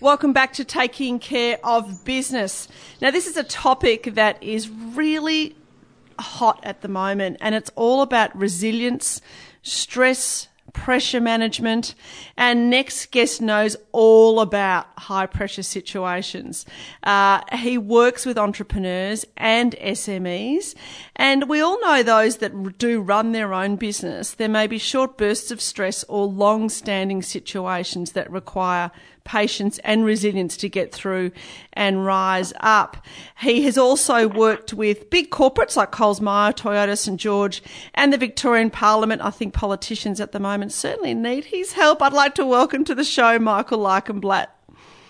Welcome back to Taking Care of Business. Now, this is a topic that is really hot at the moment, and it's all about resilience, stress, pressure management. And next guest knows all about high pressure situations. Uh, he works with entrepreneurs and SMEs. And we all know those that do run their own business. There may be short bursts of stress or long standing situations that require patience and resilience to get through and rise up. He has also worked with big corporates like Coles Myer, Toyota, St George, and the Victorian Parliament. I think politicians at the moment certainly need his help. I'd like to welcome to the show Michael Licenblat.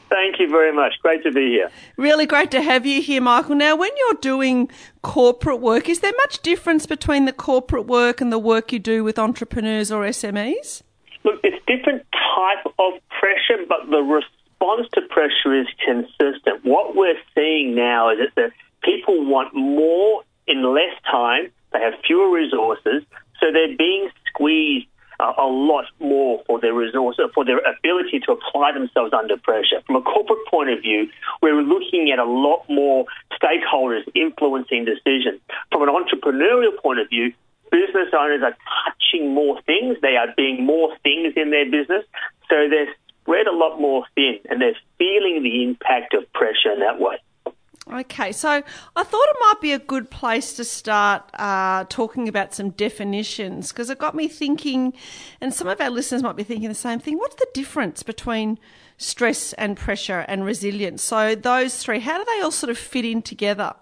Thank you very much. Great to be here. Really great to have you here, Michael. Now, when you're doing corporate work, is there much difference between the corporate work and the work you do with entrepreneurs or SMEs? Look, it's different type of pressure, but the response to pressure is consistent. What we're seeing now is that people want more in less time. They have fewer resources, so they're being squeezed uh, a lot more for their resources, for their ability to apply themselves under pressure. From a corporate point of view, we're looking at a lot more stakeholders influencing decisions. From an entrepreneurial point of view, business owners are touching more things. They are being more things in their business. So they're spread a lot more thin and they're feeling the impact of pressure in that way. Okay, so I thought it might be a good place to start uh, talking about some definitions because it got me thinking, and some of our listeners might be thinking the same thing. What's the difference between stress and pressure and resilience? So, those three, how do they all sort of fit in together?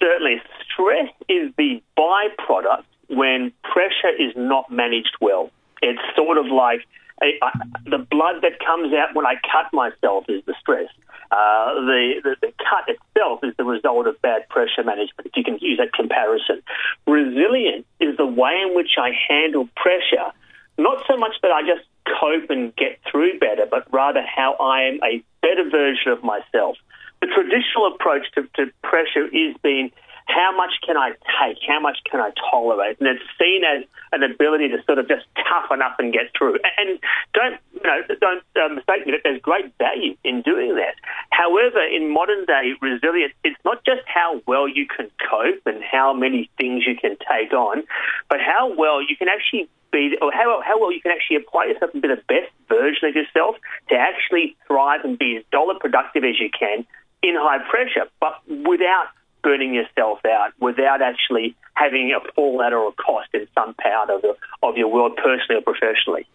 Certainly. Stress is the byproduct when pressure is not managed well. It's sort of like a, a, the blood that comes out when I cut myself is the stress. Uh, the, the, the cut itself is the result of bad pressure management. If you can use that comparison, resilience is the way in which I handle pressure. Not so much that I just cope and get through better, but rather how I am a better version of myself. The traditional approach to, to pressure is being how much can I take? How much can I tolerate? And it's seen as an ability to sort of just toughen up and get through. And don't you know? Don't uh, mistake me. There's great value in doing that. However, in modern day resilience, it's not just how well you can cope and how many things you can take on, but how well you can actually be, or how, how well you can actually apply yourself and be the best version of yourself to actually thrive and be as dollar productive as you can in high pressure, but without burning yourself out without actually having a fallout or a cost in some part of, the, of your world, personally or professionally.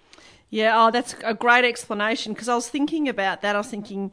Yeah, oh, that's a great explanation because I was thinking about that. I was thinking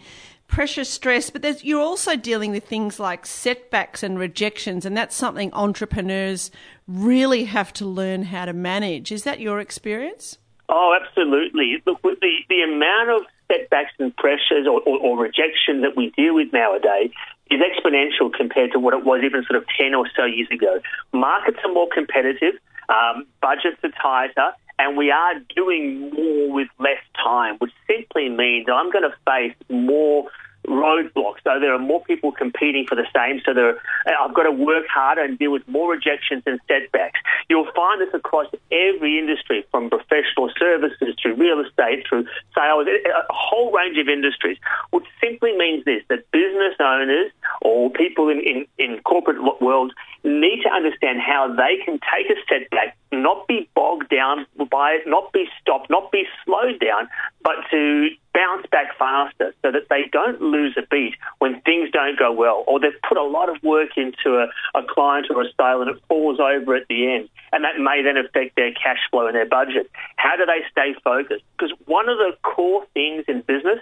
pressure, stress, but you're also dealing with things like setbacks and rejections, and that's something entrepreneurs really have to learn how to manage. Is that your experience? Oh, absolutely. Look, the, the amount of setbacks and pressures or, or, or rejection that we deal with nowadays is exponential compared to what it was even sort of 10 or so years ago. Markets are more competitive, um, budgets are tighter, and we are doing more with less time, which simply means I'm going to face more roadblocks. So there are more people competing for the same. So there, I've got to work harder and deal with more rejections and setbacks. You'll find this across every industry, from professional services to real estate, through sales, a whole range of industries. Which simply means this: that business owners or people in, in, in corporate world need to understand how they can take a setback, not be bogged down by it, not be stopped, not be slowed down, but to bounce back faster so that they don't lose a beat when things don't go well or they've put a lot of work into a, a client or a sale and it falls over at the end and that may then affect their cash flow and their budget. How do they stay focused? Because one of the core things in business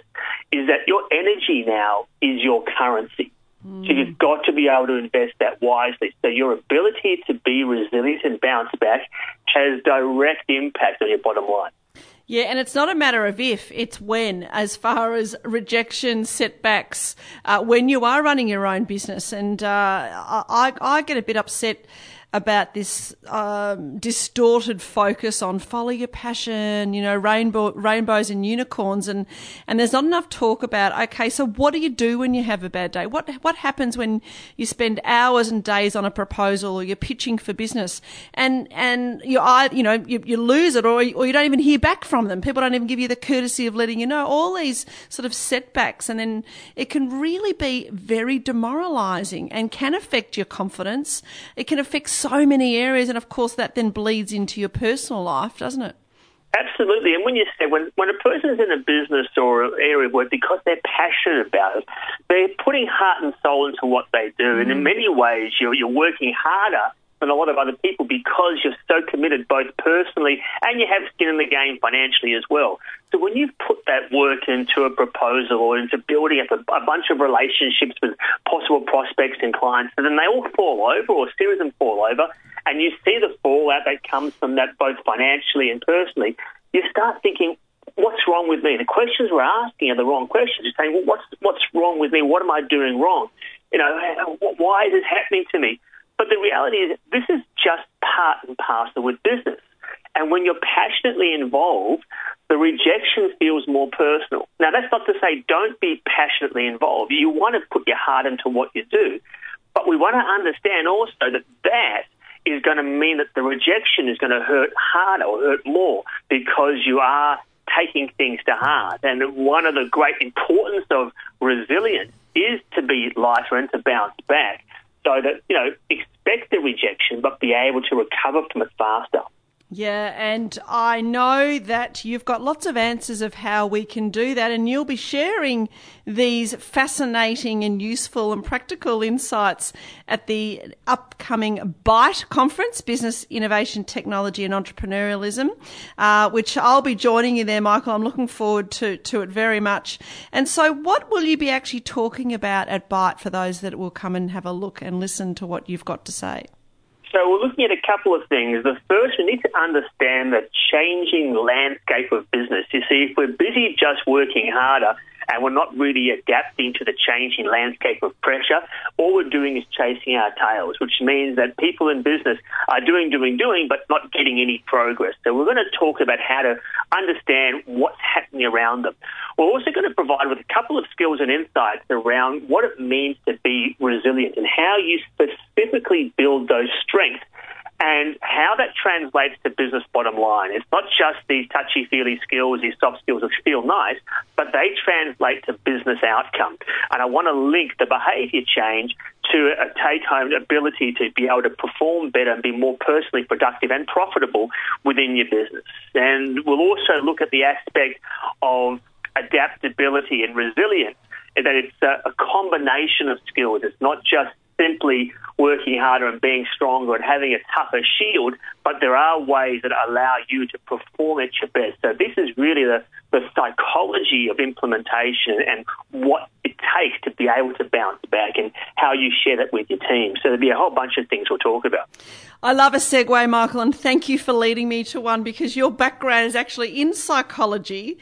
is that your energy now is your currency. So you've got to be able to invest that wisely. So your ability to be resilient and bounce back has direct impact on your bottom line. Yeah, and it's not a matter of if, it's when, as far as rejection, setbacks, uh, when you are running your own business. And uh, I, I get a bit upset about this um, distorted focus on follow your passion, you know, rainbow, rainbows and unicorns, and and there's not enough talk about okay, so what do you do when you have a bad day? What what happens when you spend hours and days on a proposal or you're pitching for business, and and you you know you, you lose it or or you don't even hear back from them. People don't even give you the courtesy of letting you know. All these sort of setbacks, and then it can really be very demoralising and can affect your confidence. It can affect so many areas, and of course, that then bleeds into your personal life, doesn't it? Absolutely. And when you say when, when a person's in a business or an area of work because they're passionate about it, they're putting heart and soul into what they do. Mm. And in mm. many ways, you're, you're working harder than a lot of other people because you're so committed both personally and you have skin in the game financially as well. So when you've put that work into a proposal or into building up a, a bunch of relationships with possible prospects and clients, and then they all fall over or a series of them fall over, and you see the fallout that comes from that both financially and personally, you start thinking, what's wrong with me? The questions we're asking are the wrong questions. You're saying, well, what's, what's wrong with me? What am I doing wrong? You know, why is this happening to me? But the reality is, this is just part and parcel with business. And when you're passionately involved, the rejection feels more personal. Now, that's not to say don't be passionately involved. You want to put your heart into what you do. But we want to understand also that that is going to mean that the rejection is going to hurt harder or hurt more because you are taking things to heart. And one of the great importance of resilience is to be lighter and to bounce back so that, you know, expect the rejection but be able to recover from it faster. Yeah, and I know that you've got lots of answers of how we can do that, and you'll be sharing these fascinating and useful and practical insights at the upcoming BITE conference, Business Innovation Technology and Entrepreneurialism, uh, which I'll be joining you there, Michael. I'm looking forward to, to it very much. And so, what will you be actually talking about at BITE for those that will come and have a look and listen to what you've got to say? So we're looking at a couple of things. The first, we need to understand the changing landscape of business. You see, if we're busy just working harder, and we're not really adapting to the changing landscape of pressure. All we're doing is chasing our tails, which means that people in business are doing, doing, doing, but not getting any progress. So we're going to talk about how to understand what's happening around them. We're also going to provide with a couple of skills and insights around what it means to be resilient and how you specifically build those strengths and how that translates to business bottom line. It's not just these touchy feely skills, these soft skills which feel nice, but they translate to business outcome. And I want to link the behaviour change to a take home ability to be able to perform better and be more personally productive and profitable within your business. And we'll also look at the aspect of adaptability and resilience that it's a, combination of skills. It's not just simply working harder and being stronger and having a tougher shield, but there are ways that allow you to perform at your best. So this is really the, the psychology of implementation and what it takes to be able to bounce back and how you share that with your team. So there'll be a whole bunch of things we'll talk about. I love a segue, Michael, and thank you for leading me to one because your background is actually in psychology,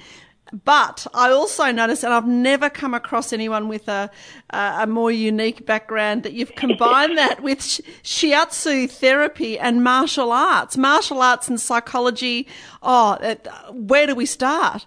but I also noticed, and I've never come across anyone with a, a more unique background, that you've combined that with shiatsu therapy and martial arts. Martial arts and psychology. Oh, uh, where do we start?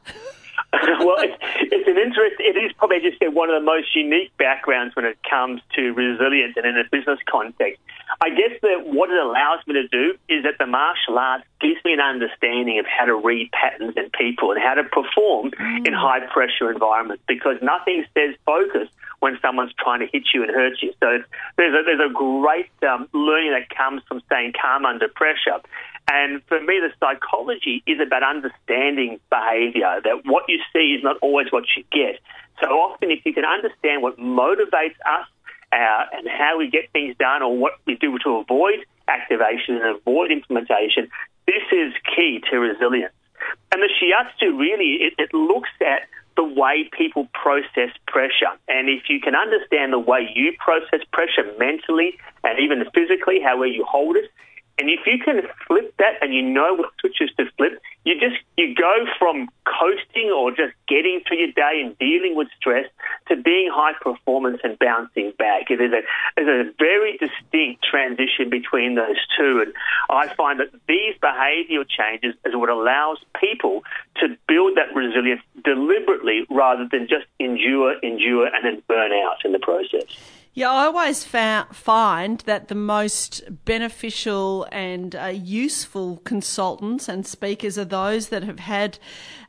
well, it's, it's, an interest. It is probably just one of the most unique backgrounds when it comes to resilience and in a business context. I guess that what it allows me to do is that the martial arts gives me an understanding of how to read patterns in people and how to perform mm. in high pressure environments because nothing says focus when someone's trying to hit you and hurt you. So there's a, there's a great um, learning that comes from staying calm under pressure. And for me, the psychology is about understanding behavior, that what you see is not always what you get. So often, if you can understand what motivates us uh, and how we get things done or what we do to avoid activation and avoid implementation, this is key to resilience. And the shiatsu really, it, it looks at the way people process pressure. And if you can understand the way you process pressure mentally and even physically, how well you hold it, and if you can flip that and you know what switches to flip, you just you go from coasting or just getting through your day and dealing with stress to being high performance and bouncing back. It is a, there's a very distinct transition between those two. And I find that these behavioural changes is what allows people to build that resilience deliberately rather than just endure, endure, and then burn out in the process. Yeah, I always find that the most beneficial and uh, useful consultants and speakers are those that have had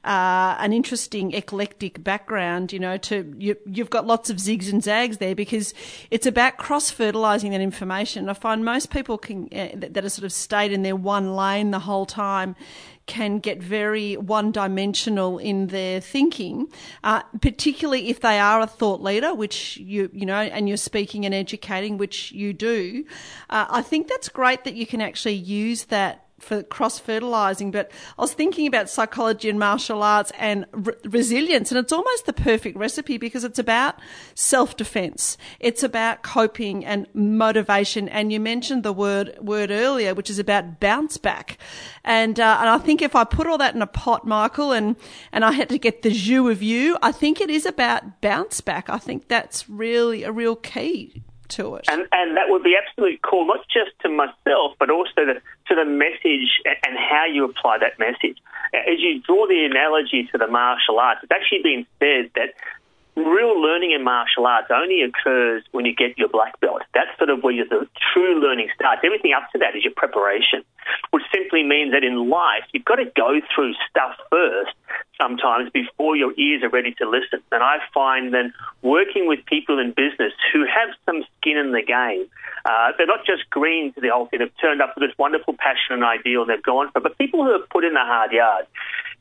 uh, an interesting eclectic background. You know, to you, you've got lots of zigs and zags there because it's about cross fertilizing that information. I find most people can uh, that are sort of stayed in their one lane the whole time can get very one dimensional in their thinking, uh, particularly if they are a thought leader, which you, you know, and you're speaking and educating, which you do. Uh, I think that's great that you can actually use that for cross fertilizing, but I was thinking about psychology and martial arts and re- resilience, and it's almost the perfect recipe because it's about self defense. It's about coping and motivation. And you mentioned the word word earlier, which is about bounce back. And uh, and I think if I put all that in a pot, Michael, and and I had to get the jus of you, I think it is about bounce back. I think that's really a real key to it. And, and that would be absolutely cool, not just to myself, but also to, to the message and how you apply that message. As you draw the analogy to the martial arts, it's actually been said that real learning in martial arts only occurs when you get your black belt. That's sort of where the true learning starts. Everything up to that is your preparation, which simply means that in life, you've got to go through stuff first sometimes before your ears are ready to listen. And I find that working with people in business who have some skin in the game, uh, they're not just green to the whole thing. They've turned up with this wonderful passion and ideal they've gone for, but people who have put in the hard yard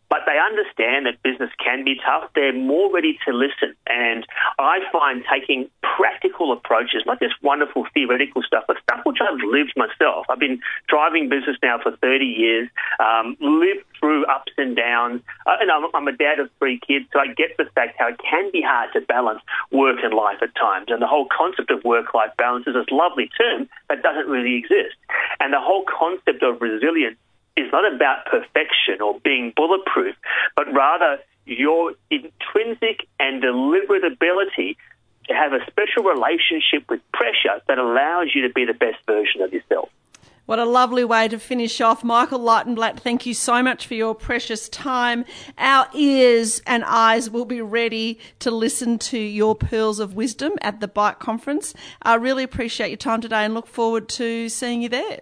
but they understand that business can be tough. They're more ready to listen. And I find taking practical approaches, not just wonderful theoretical stuff, but stuff which I've lived myself. I've been driving business now for 30 years, um, lived through ups and downs. Uh, and I'm, I'm a dad of three kids, so I get the fact how it can be hard to balance work and life at times. And the whole concept of work-life balance is this lovely term that doesn't really exist. And the whole concept of resilience is not about perfection or being bulletproof, but rather your intrinsic and deliberate ability to have a special relationship with pressure that allows you to be the best version of yourself. What a lovely way to finish off. Michael Licenblat, thank you so much for your precious time. Our ears and eyes will be ready to listen to your pearls of wisdom at the BITE Conference. I really appreciate your time today and look forward to seeing you there.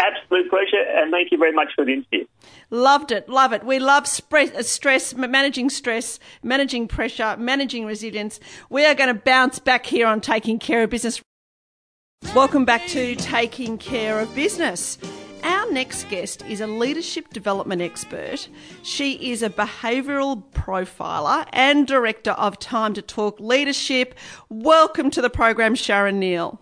Absolute pleasure, and thank you very much for the interview. Loved it, love it. We love uh, stress, managing stress, managing pressure, managing resilience. We are going to bounce back here on Taking Care of Business. Welcome back to Taking Care of Business. Our next guest is a leadership development expert. She is a behavioural profiler and director of Time to Talk Leadership. Welcome to the program, Sharon Neal.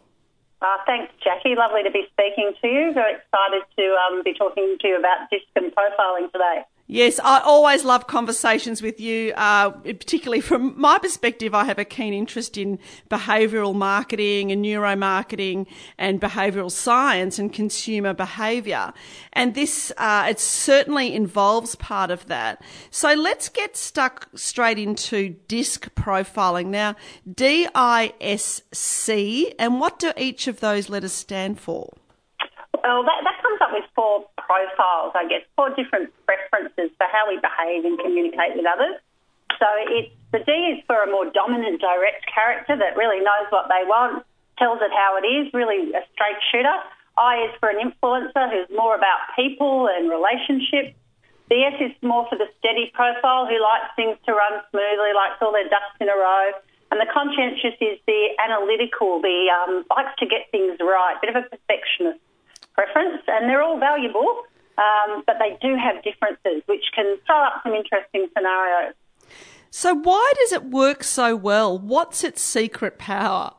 Uh, thanks, Jackie. Lovely to be speaking to you. Very excited to um, be talking to you about DISC and profiling today. Yes, I always love conversations with you, uh, particularly from my perspective. I have a keen interest in behavioural marketing and neuromarketing and behavioural science and consumer behaviour. And this, uh, it certainly involves part of that. So let's get stuck straight into DISC profiling. Now, D-I-S-C, and what do each of those letters stand for? Well, that, that comes up with four profiles, I guess, four different preferences for how we behave and communicate with others. So it's, the D is for a more dominant, direct character that really knows what they want, tells it how it is, really a straight shooter. I is for an influencer who's more about people and relationships. The S is more for the steady profile who likes things to run smoothly, likes all their ducks in a row. And the conscientious is the analytical, the um, likes to get things right, bit of a perfectionist preference, and they're all valuable, um, but they do have differences, which can throw up some interesting scenarios. So, why does it work so well? What's its secret power?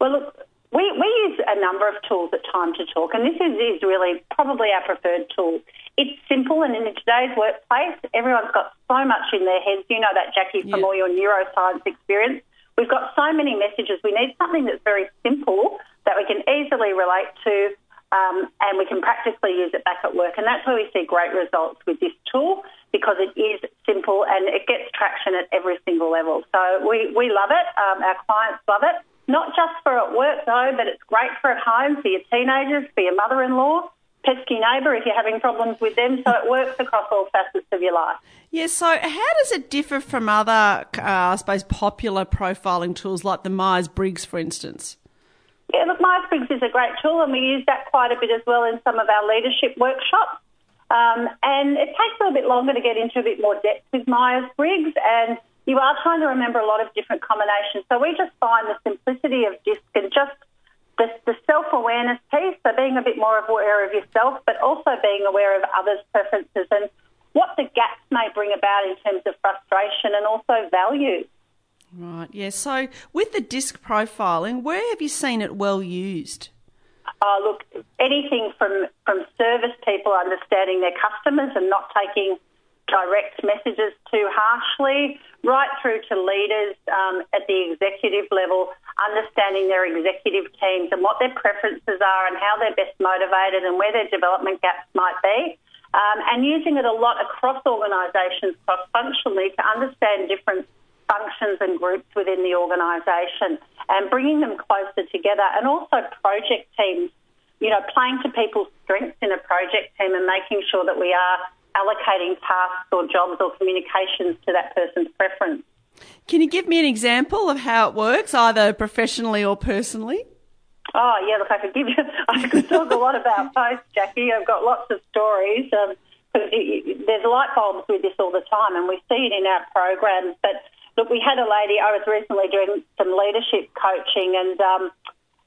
Well, look, we, we use a number of tools at Time to Talk, and this is, is really probably our preferred tool. It's simple, and in today's workplace, everyone's got so much in their heads. You know that, Jackie, from yeah. all your neuroscience experience. We've got so many messages. We need something that's very simple that we can easily relate to um, and we can practically use it back at work. And that's where we see great results with this tool because it is simple and it gets traction at every single level. So we, we love it. Um, our clients love it. Not just for at work though, but it's great for at home, for your teenagers, for your mother-in-law, pesky neighbour if you're having problems with them. So it works across all facets of your life. Yeah, so how does it differ from other, uh, I suppose, popular profiling tools like the Myers Briggs, for instance? Yeah, look, Myers Briggs is a great tool, and we use that quite a bit as well in some of our leadership workshops. Um, and it takes a little bit longer to get into a bit more depth with Myers Briggs, and you are trying to remember a lot of different combinations. So we just find the simplicity of DISC and just the, the self awareness piece, so being a bit more aware of yourself, but also being aware of others' preferences and what the gaps may bring about in terms of frustration and also value. Right, yeah. So with the DISC profiling, where have you seen it well used? Uh, look, anything from, from service people understanding their customers and not taking direct messages too harshly, right through to leaders um, at the executive level, understanding their executive teams and what their preferences are and how they're best motivated and where their development gaps might be. Um, and using it a lot across organisations cross-functionally to understand different functions and groups within the organisation and bringing them closer together and also project teams, you know, playing to people's strengths in a project team and making sure that we are allocating tasks or jobs or communications to that person's preference. Can you give me an example of how it works, either professionally or personally? Oh yeah, look, I could give you. I could talk a lot about both, Jackie. I've got lots of stories. Um, there's light bulbs with this all the time, and we see it in our programs. But look, we had a lady. I was recently doing some leadership coaching, and um,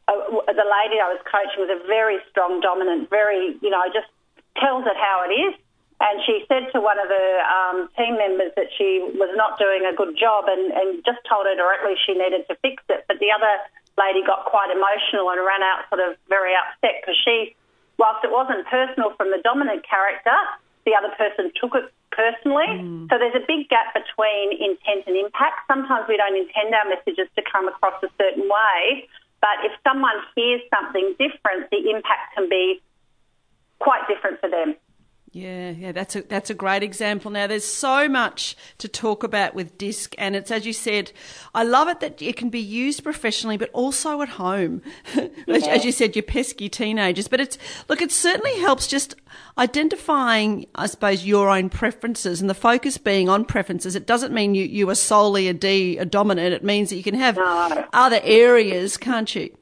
the lady I was coaching was a very strong, dominant, very you know, just tells it how it is. And she said to one of the um, team members that she was not doing a good job and, and just told her directly she needed to fix it. But the other lady got quite emotional and ran out sort of very upset because she, whilst it wasn't personal from the dominant character, the other person took it personally. Mm. So there's a big gap between intent and impact. Sometimes we don't intend our messages to come across a certain way, but if someone hears something different, the impact can be quite different for them. Yeah, yeah, that's a that's a great example. Now, there's so much to talk about with DISC, and it's as you said, I love it that it can be used professionally, but also at home. Yeah. as you said, your pesky teenagers. But it's look, it certainly helps just identifying, I suppose, your own preferences and the focus being on preferences. It doesn't mean you you are solely a D, a dominant. It means that you can have no. other areas, can't you?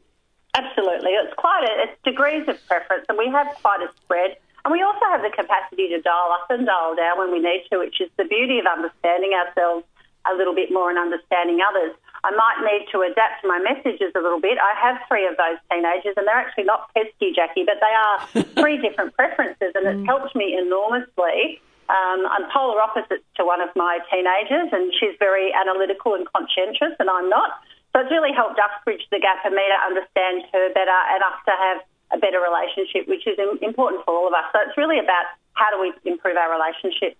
Absolutely, it's quite a, it's degrees of preference, and we have quite a spread. And we also have the capacity to dial up and dial down when we need to, which is the beauty of understanding ourselves a little bit more and understanding others. I might need to adapt my messages a little bit. I have three of those teenagers, and they're actually not pesky, Jackie, but they are three different preferences, and it's mm. helped me enormously. Um, I'm polar opposites to one of my teenagers, and she's very analytical and conscientious, and I'm not. So it's really helped us bridge the gap and me to understand her better and us to have a better relationship, which is important for all of us. So it's really about how do we improve our relationship.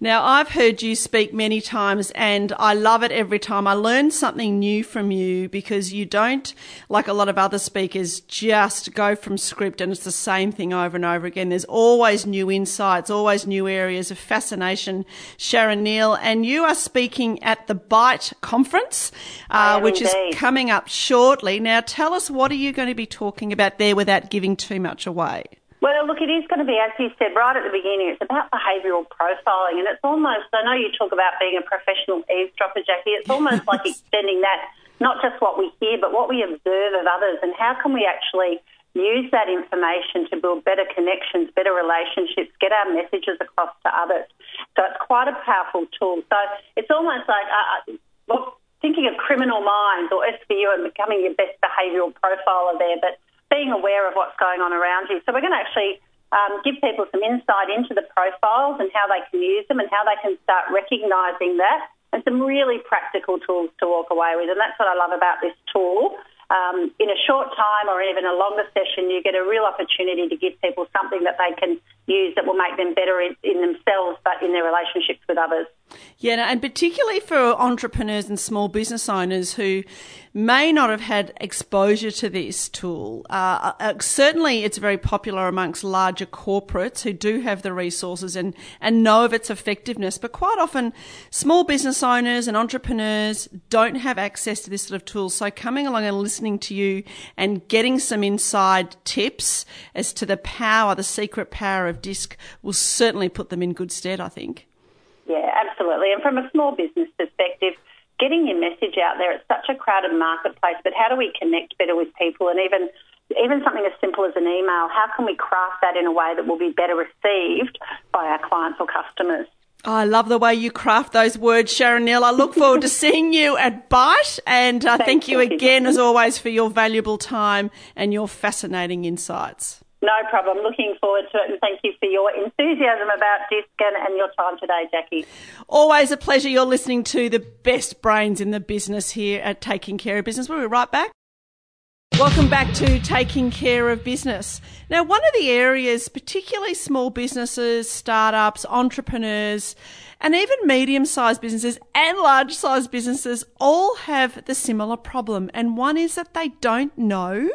Now, I've heard you speak many times and I love it every time. I learn something new from you because you don't, like a lot of other speakers, just go from script and it's the same thing over and over again. There's always new insights, always new areas of fascination. Sharon Neal, and you are speaking at the BITE conference, uh, which indeed. is coming up shortly. Now, tell us what are you going to be talking about there without giving too much away? Well, look, it is going to be, as you said right at the beginning, it's about behavioural profiling. And it's almost, I know you talk about being a professional eavesdropper, Jackie, it's almost like extending that, not just what we hear, but what we observe of others and how can we actually use that information to build better connections, better relationships, get our messages across to others. So it's quite a powerful tool. So it's almost like uh, uh well, thinking of criminal minds or SVU and becoming your best behavioural profiler there. But being aware of what's going on around you. So we're going to actually um, give people some insight into the profiles and how they can use them and how they can start recognising that and some really practical tools to walk away with. And that's what I love about this tool. Um, in a short time or even a longer session, you get a real opportunity to give people something that they can use that will make them better in, in themselves but in their relationships with others. Yeah, and particularly for entrepreneurs and small business owners who may not have had exposure to this tool. Uh, uh, certainly, it's very popular amongst larger corporates who do have the resources and, and know of its effectiveness. But quite often, small business owners and entrepreneurs don't have access to this sort of tool. So, coming along and listening to you and getting some inside tips as to the power, the secret power of DISC, will certainly put them in good stead, I think. Yeah, absolutely. And from a small business perspective, getting your message out there, it's such a crowded marketplace, but how do we connect better with people? And even even something as simple as an email, how can we craft that in a way that will be better received by our clients or customers? Oh, I love the way you craft those words, Sharon Neal. I look forward to seeing you at BITE, and uh, thank you again, as always, for your valuable time and your fascinating insights. No problem. Looking forward to it and thank you for your enthusiasm about DISC and, your time today, Jackie. Always a pleasure. You're listening to the best brains in the business here at Taking Care of Business. We'll be right back. Welcome back to Taking Care of Business. Now, one of the areas, particularly small businesses, startups, entrepreneurs, and even medium sized businesses and large sized businesses all have the similar problem. And one is that they don't know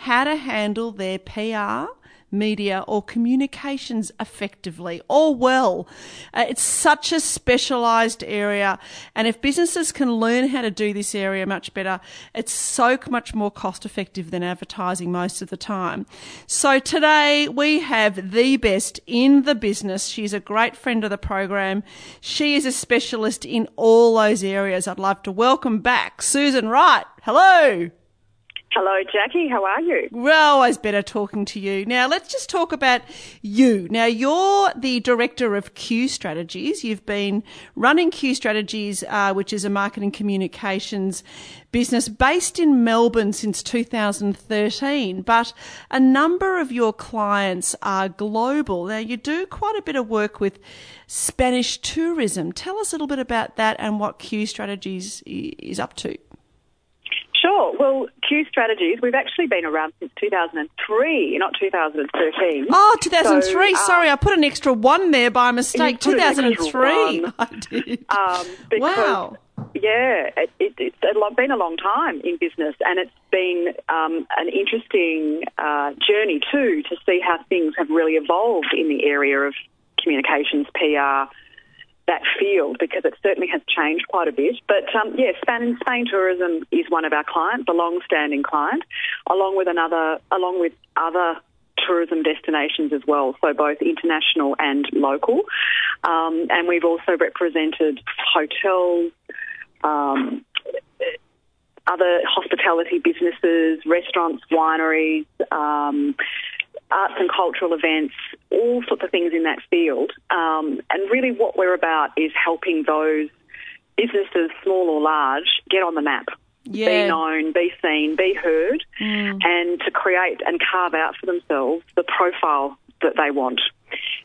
how to handle their PR, media, or communications effectively or well. Uh, it's such a specialized area. And if businesses can learn how to do this area much better, it's so much more cost effective than advertising most of the time. So today we have the best in the business. She's a great friend of the program. She is a specialist in all those areas. I'd love to welcome back Susan Wright. Hello. Hello, Jackie. How are you? Well, always better talking to you. Now, let's just talk about you. Now, you're the director of Q Strategies. You've been running Q Strategies, uh, which is a marketing communications business based in Melbourne since 2013. But a number of your clients are global. Now, you do quite a bit of work with Spanish tourism. Tell us a little bit about that and what Q Strategies is up to. Sure. Well, Q Strategies, we've actually been around since 2003, not 2013. Oh, 2003. So, Sorry, I put an extra one there by mistake. 2003. I did. Um, wow. Yeah, it, it, it's been a long time in business, and it's been um, an interesting uh, journey too to see how things have really evolved in the area of communications, PR, that field because it certainly has changed quite a bit. But um, yeah, Spain, Spain Tourism is one of our clients, a long-standing client, along with another, along with other tourism destinations as well, so both international and local. Um, and we've also represented hotels, um, other hospitality businesses, restaurants, wineries, um, arts and cultural events, all sorts of things in that field. Um, and really, what we're about is helping those businesses, small or large, get on the map. Yeah. Be known, be seen, be heard, mm. and to create and carve out for themselves the profile that they want.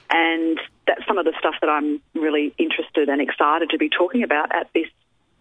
And that's some of the stuff that I'm really interested and excited to be talking about at this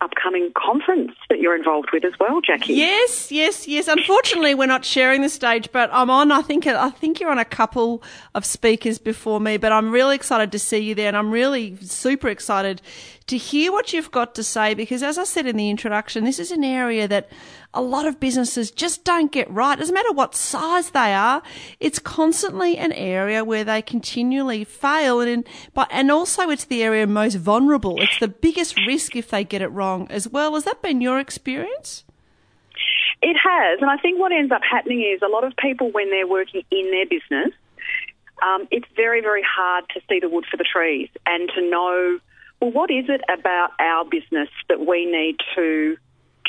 upcoming conference that you're involved with as well, Jackie. Yes, yes, yes. Unfortunately, we're not sharing the stage, but I'm on. I think I think you're on a couple of speakers before me, but I'm really excited to see you there, and I'm really super excited to hear what you've got to say because, as I said in the introduction, this is an area that a lot of businesses just don't get right. Doesn't matter what size they are, it's constantly an area where they continually fail, and in, but and also it's the area most vulnerable. It's the biggest risk if they get it wrong as well. Has that been your experience? It has, and I think what ends up happening is a lot of people when they're working in their business. Um, it's very, very hard to see the wood for the trees and to know well, what is it about our business that we need to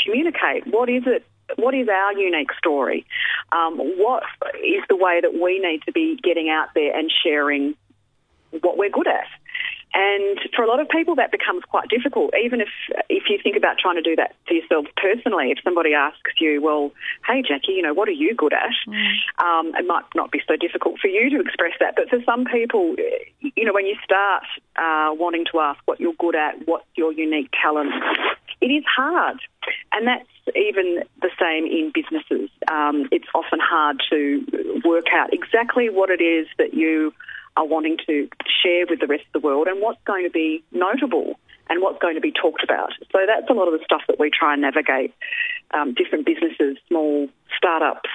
communicate? What is it? What is our unique story? Um, what is the way that we need to be getting out there and sharing what we're good at? And for a lot of people, that becomes quite difficult. Even if if you think about trying to do that for yourself personally, if somebody asks you, "Well, hey Jackie, you know, what are you good at?" Mm. Um, it might not be so difficult for you to express that, but for some people, you know, when you start uh, wanting to ask what you're good at, what's your unique talent, it is hard, and that's even the same in businesses. Um, it's often hard to work out exactly what it is that you are wanting to share with the rest of the world and what's going to be notable and what's going to be talked about. So that's a lot of the stuff that we try and navigate um, different businesses, small startups,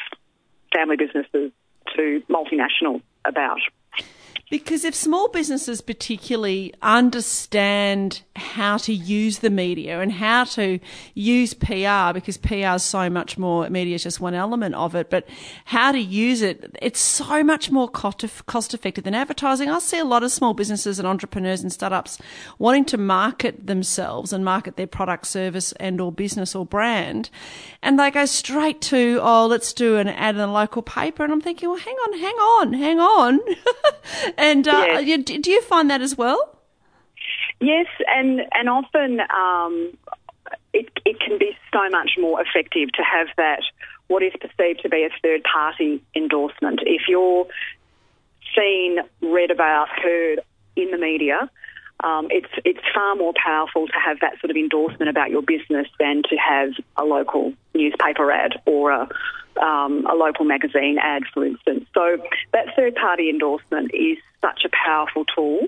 family businesses to multinational about. Because if small businesses particularly understand how to use the media and how to use PR, because PR is so much more, media is just one element of it, but how to use it, it's so much more cost effective than advertising. I see a lot of small businesses and entrepreneurs and startups wanting to market themselves and market their product, service and or business or brand. And they go straight to, oh, let's do an ad in a local paper. And I'm thinking, well, hang on, hang on, hang on. And uh, yes. do you find that as well? Yes, and and often um, it it can be so much more effective to have that what is perceived to be a third party endorsement. If you're seen, read about, heard in the media, um, it's it's far more powerful to have that sort of endorsement about your business than to have a local newspaper ad or a um, a local magazine ad, for instance. So that third party endorsement is such a powerful tool,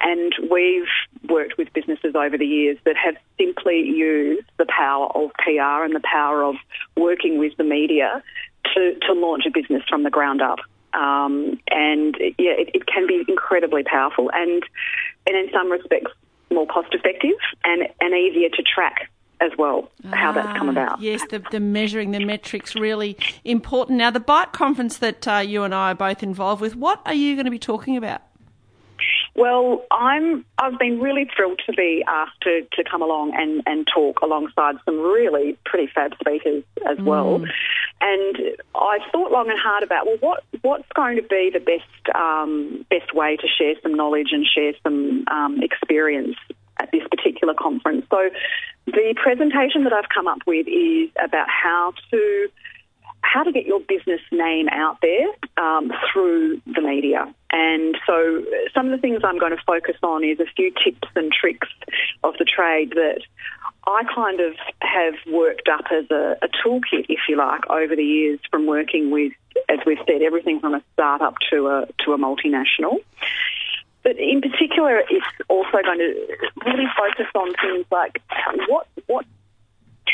and we've worked with businesses over the years that have simply used the power of PR and the power of working with the media to, to launch a business from the ground up. Um, and yeah, it, it, can be incredibly powerful and, and in some respects more cost effective and, and easier to track as well, how that's come ah, about. Yes, the, the measuring, the metrics really important. Now, the BITE conference that uh, you and I are both involved with, what are you going to be talking about? Well, I'm. I've been really thrilled to be asked to, to come along and, and talk alongside some really pretty fab speakers as mm. well. And I thought long and hard about well, what what's going to be the best um, best way to share some knowledge and share some um, experience at this particular conference. So the presentation that I've come up with is about how to how to get your business name out there um, through the media. And so some of the things I'm going to focus on is a few tips and tricks of the trade that I kind of have worked up as a, a toolkit, if you like, over the years from working with, as we've said, everything from a startup to a to a multinational. But in particular, it's also going to really focus on things like what what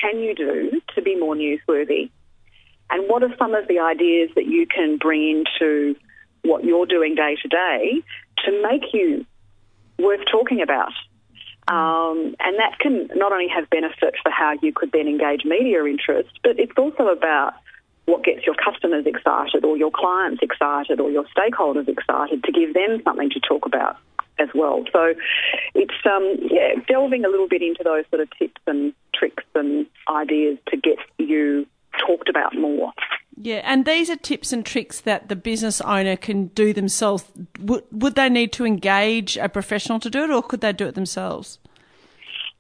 can you do to be more newsworthy, and what are some of the ideas that you can bring into what you're doing day to day to make you worth talking about. Um, and that can not only have benefit for how you could then engage media interest, but it's also about what gets your customers excited or your clients excited or your stakeholders excited to give them something to talk about as well. So it's um, yeah, delving a little bit into those sort of tips and tricks and ideas to get you talked about more. Yeah, and these are tips and tricks that the business owner can do themselves. Would, would they need to engage a professional to do it, or could they do it themselves?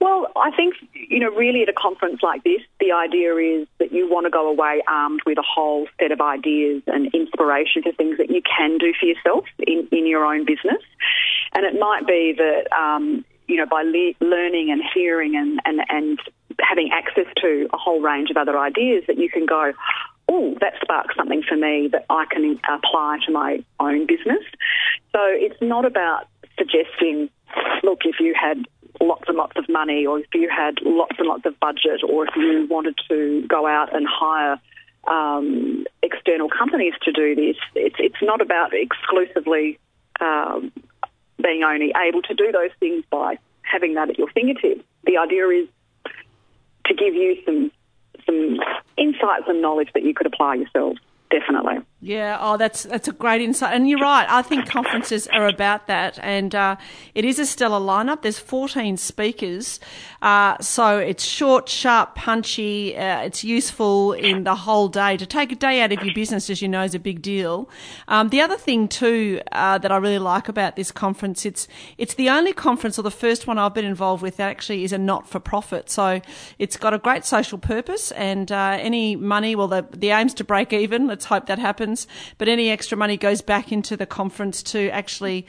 Well, I think, you know, really at a conference like this, the idea is that you want to go away armed with a whole set of ideas and inspiration for things that you can do for yourself in, in your own business. And it might be that, um, you know, by le- learning and hearing and, and, and having access to a whole range of other ideas that you can go, oh, that sparks something for me that I can apply to my own business. So it's not about suggesting, look, if you had lots and lots of money, or if you had lots and lots of budget, or if you wanted to go out and hire um, external companies to do this, it's it's not about exclusively um, being only able to do those things by having that at your fingertips. The idea is to give you some some insights and knowledge that you could apply yourself. Definitely. Yeah, oh, that's that's a great insight, and you're right. I think conferences are about that, and uh, it is a stellar lineup. There's 14 speakers, uh, so it's short, sharp, punchy. Uh, it's useful in the whole day. To take a day out of your business, as you know, is a big deal. Um, the other thing too uh, that I really like about this conference, it's it's the only conference or the first one I've been involved with that actually is a not-for-profit. So it's got a great social purpose, and uh, any money, well, the the aim's to break even. Let's hope that happens but any extra money goes back into the conference to actually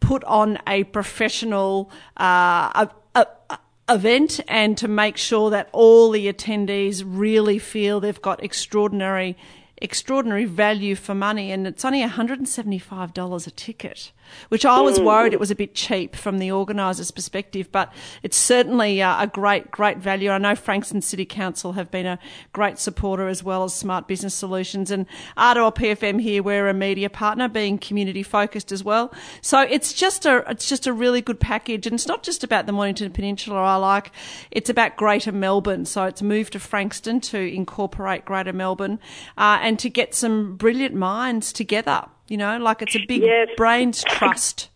put on a professional uh, a, a, event and to make sure that all the attendees really feel they've got extraordinary extraordinary value for money, and it's only $175 a ticket, which I was worried it was a bit cheap from the organiser's perspective, but it's certainly uh, a great, great value. I know Frankston City Council have been a great supporter as well as Smart Business Solutions, and RPP FM here, we're a media partner, being community focused as well. So it's just a, it's just a really good package, and it's not just about the Mornington Peninsula. I like, it's about Greater Melbourne. So it's moved to Frankston to incorporate Greater Melbourne. Uh, and to get some brilliant minds together. You know, like it's a big yes. brains trust.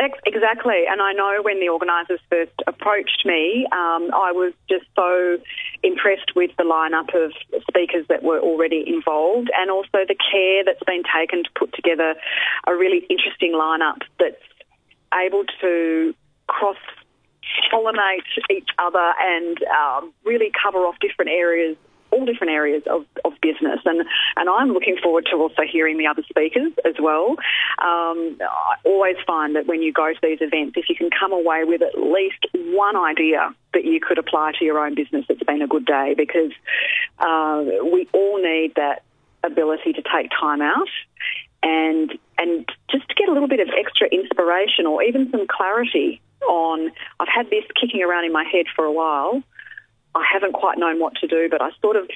Exactly, and I know when the organisers first approached me, um, I was just so impressed with the lineup of speakers that were already involved, and also the care that's been taken to put together a really interesting lineup that's able to cross pollinate each other and um, really cover off different areas all different areas of, of business. And, and I'm looking forward to also hearing the other speakers as well. Um, I always find that when you go to these events, if you can come away with at least one idea that you could apply to your own business, it's been a good day because uh, we all need that ability to take time out and and just to get a little bit of extra inspiration or even some clarity on I've had this kicking around in my head for a while I haven't quite known what to do, but I sort of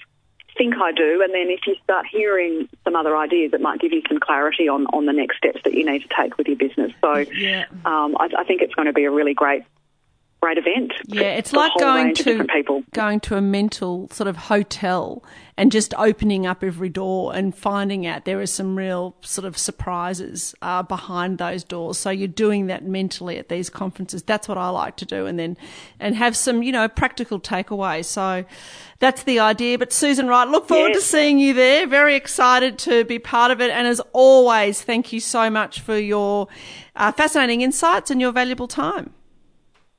think I do. And then if you start hearing some other ideas, it might give you some clarity on, on the next steps that you need to take with your business. So yeah. um, I, I think it's going to be a really great great event. Yeah, it's like going to people. going to a mental sort of hotel and just opening up every door and finding out there are some real sort of surprises uh, behind those doors. So you're doing that mentally at these conferences. That's what I like to do, and then and have some you know practical takeaways. So that's the idea. But Susan Wright, look forward yes. to seeing you there. Very excited to be part of it, and as always, thank you so much for your uh, fascinating insights and your valuable time.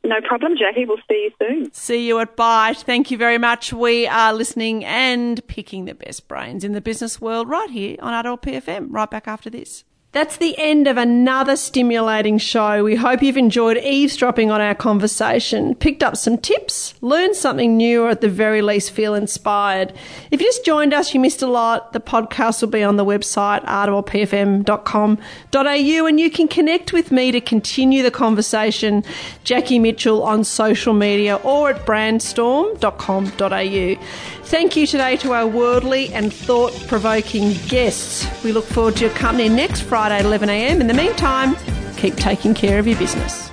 No problem, Jackie. We'll see you soon. See you at BITE. Thank you very much. We are listening and picking the best brains in the business world right here on RPP FM. Right back after this. That's the end of another stimulating show. We hope you've enjoyed eavesdropping on our conversation, picked up some tips, learned something new, or at the very least feel inspired. If you just joined us, you missed a lot. The podcast will be on the website, rppfm.com.au, and you can connect with me to continue the conversation, Jackie Mitchell, on social media or at brandstorm.com.au. Thank you today to our worldly and thought provoking guests. We look forward to your company next Friday at 11am. In the meantime, keep taking care of your business.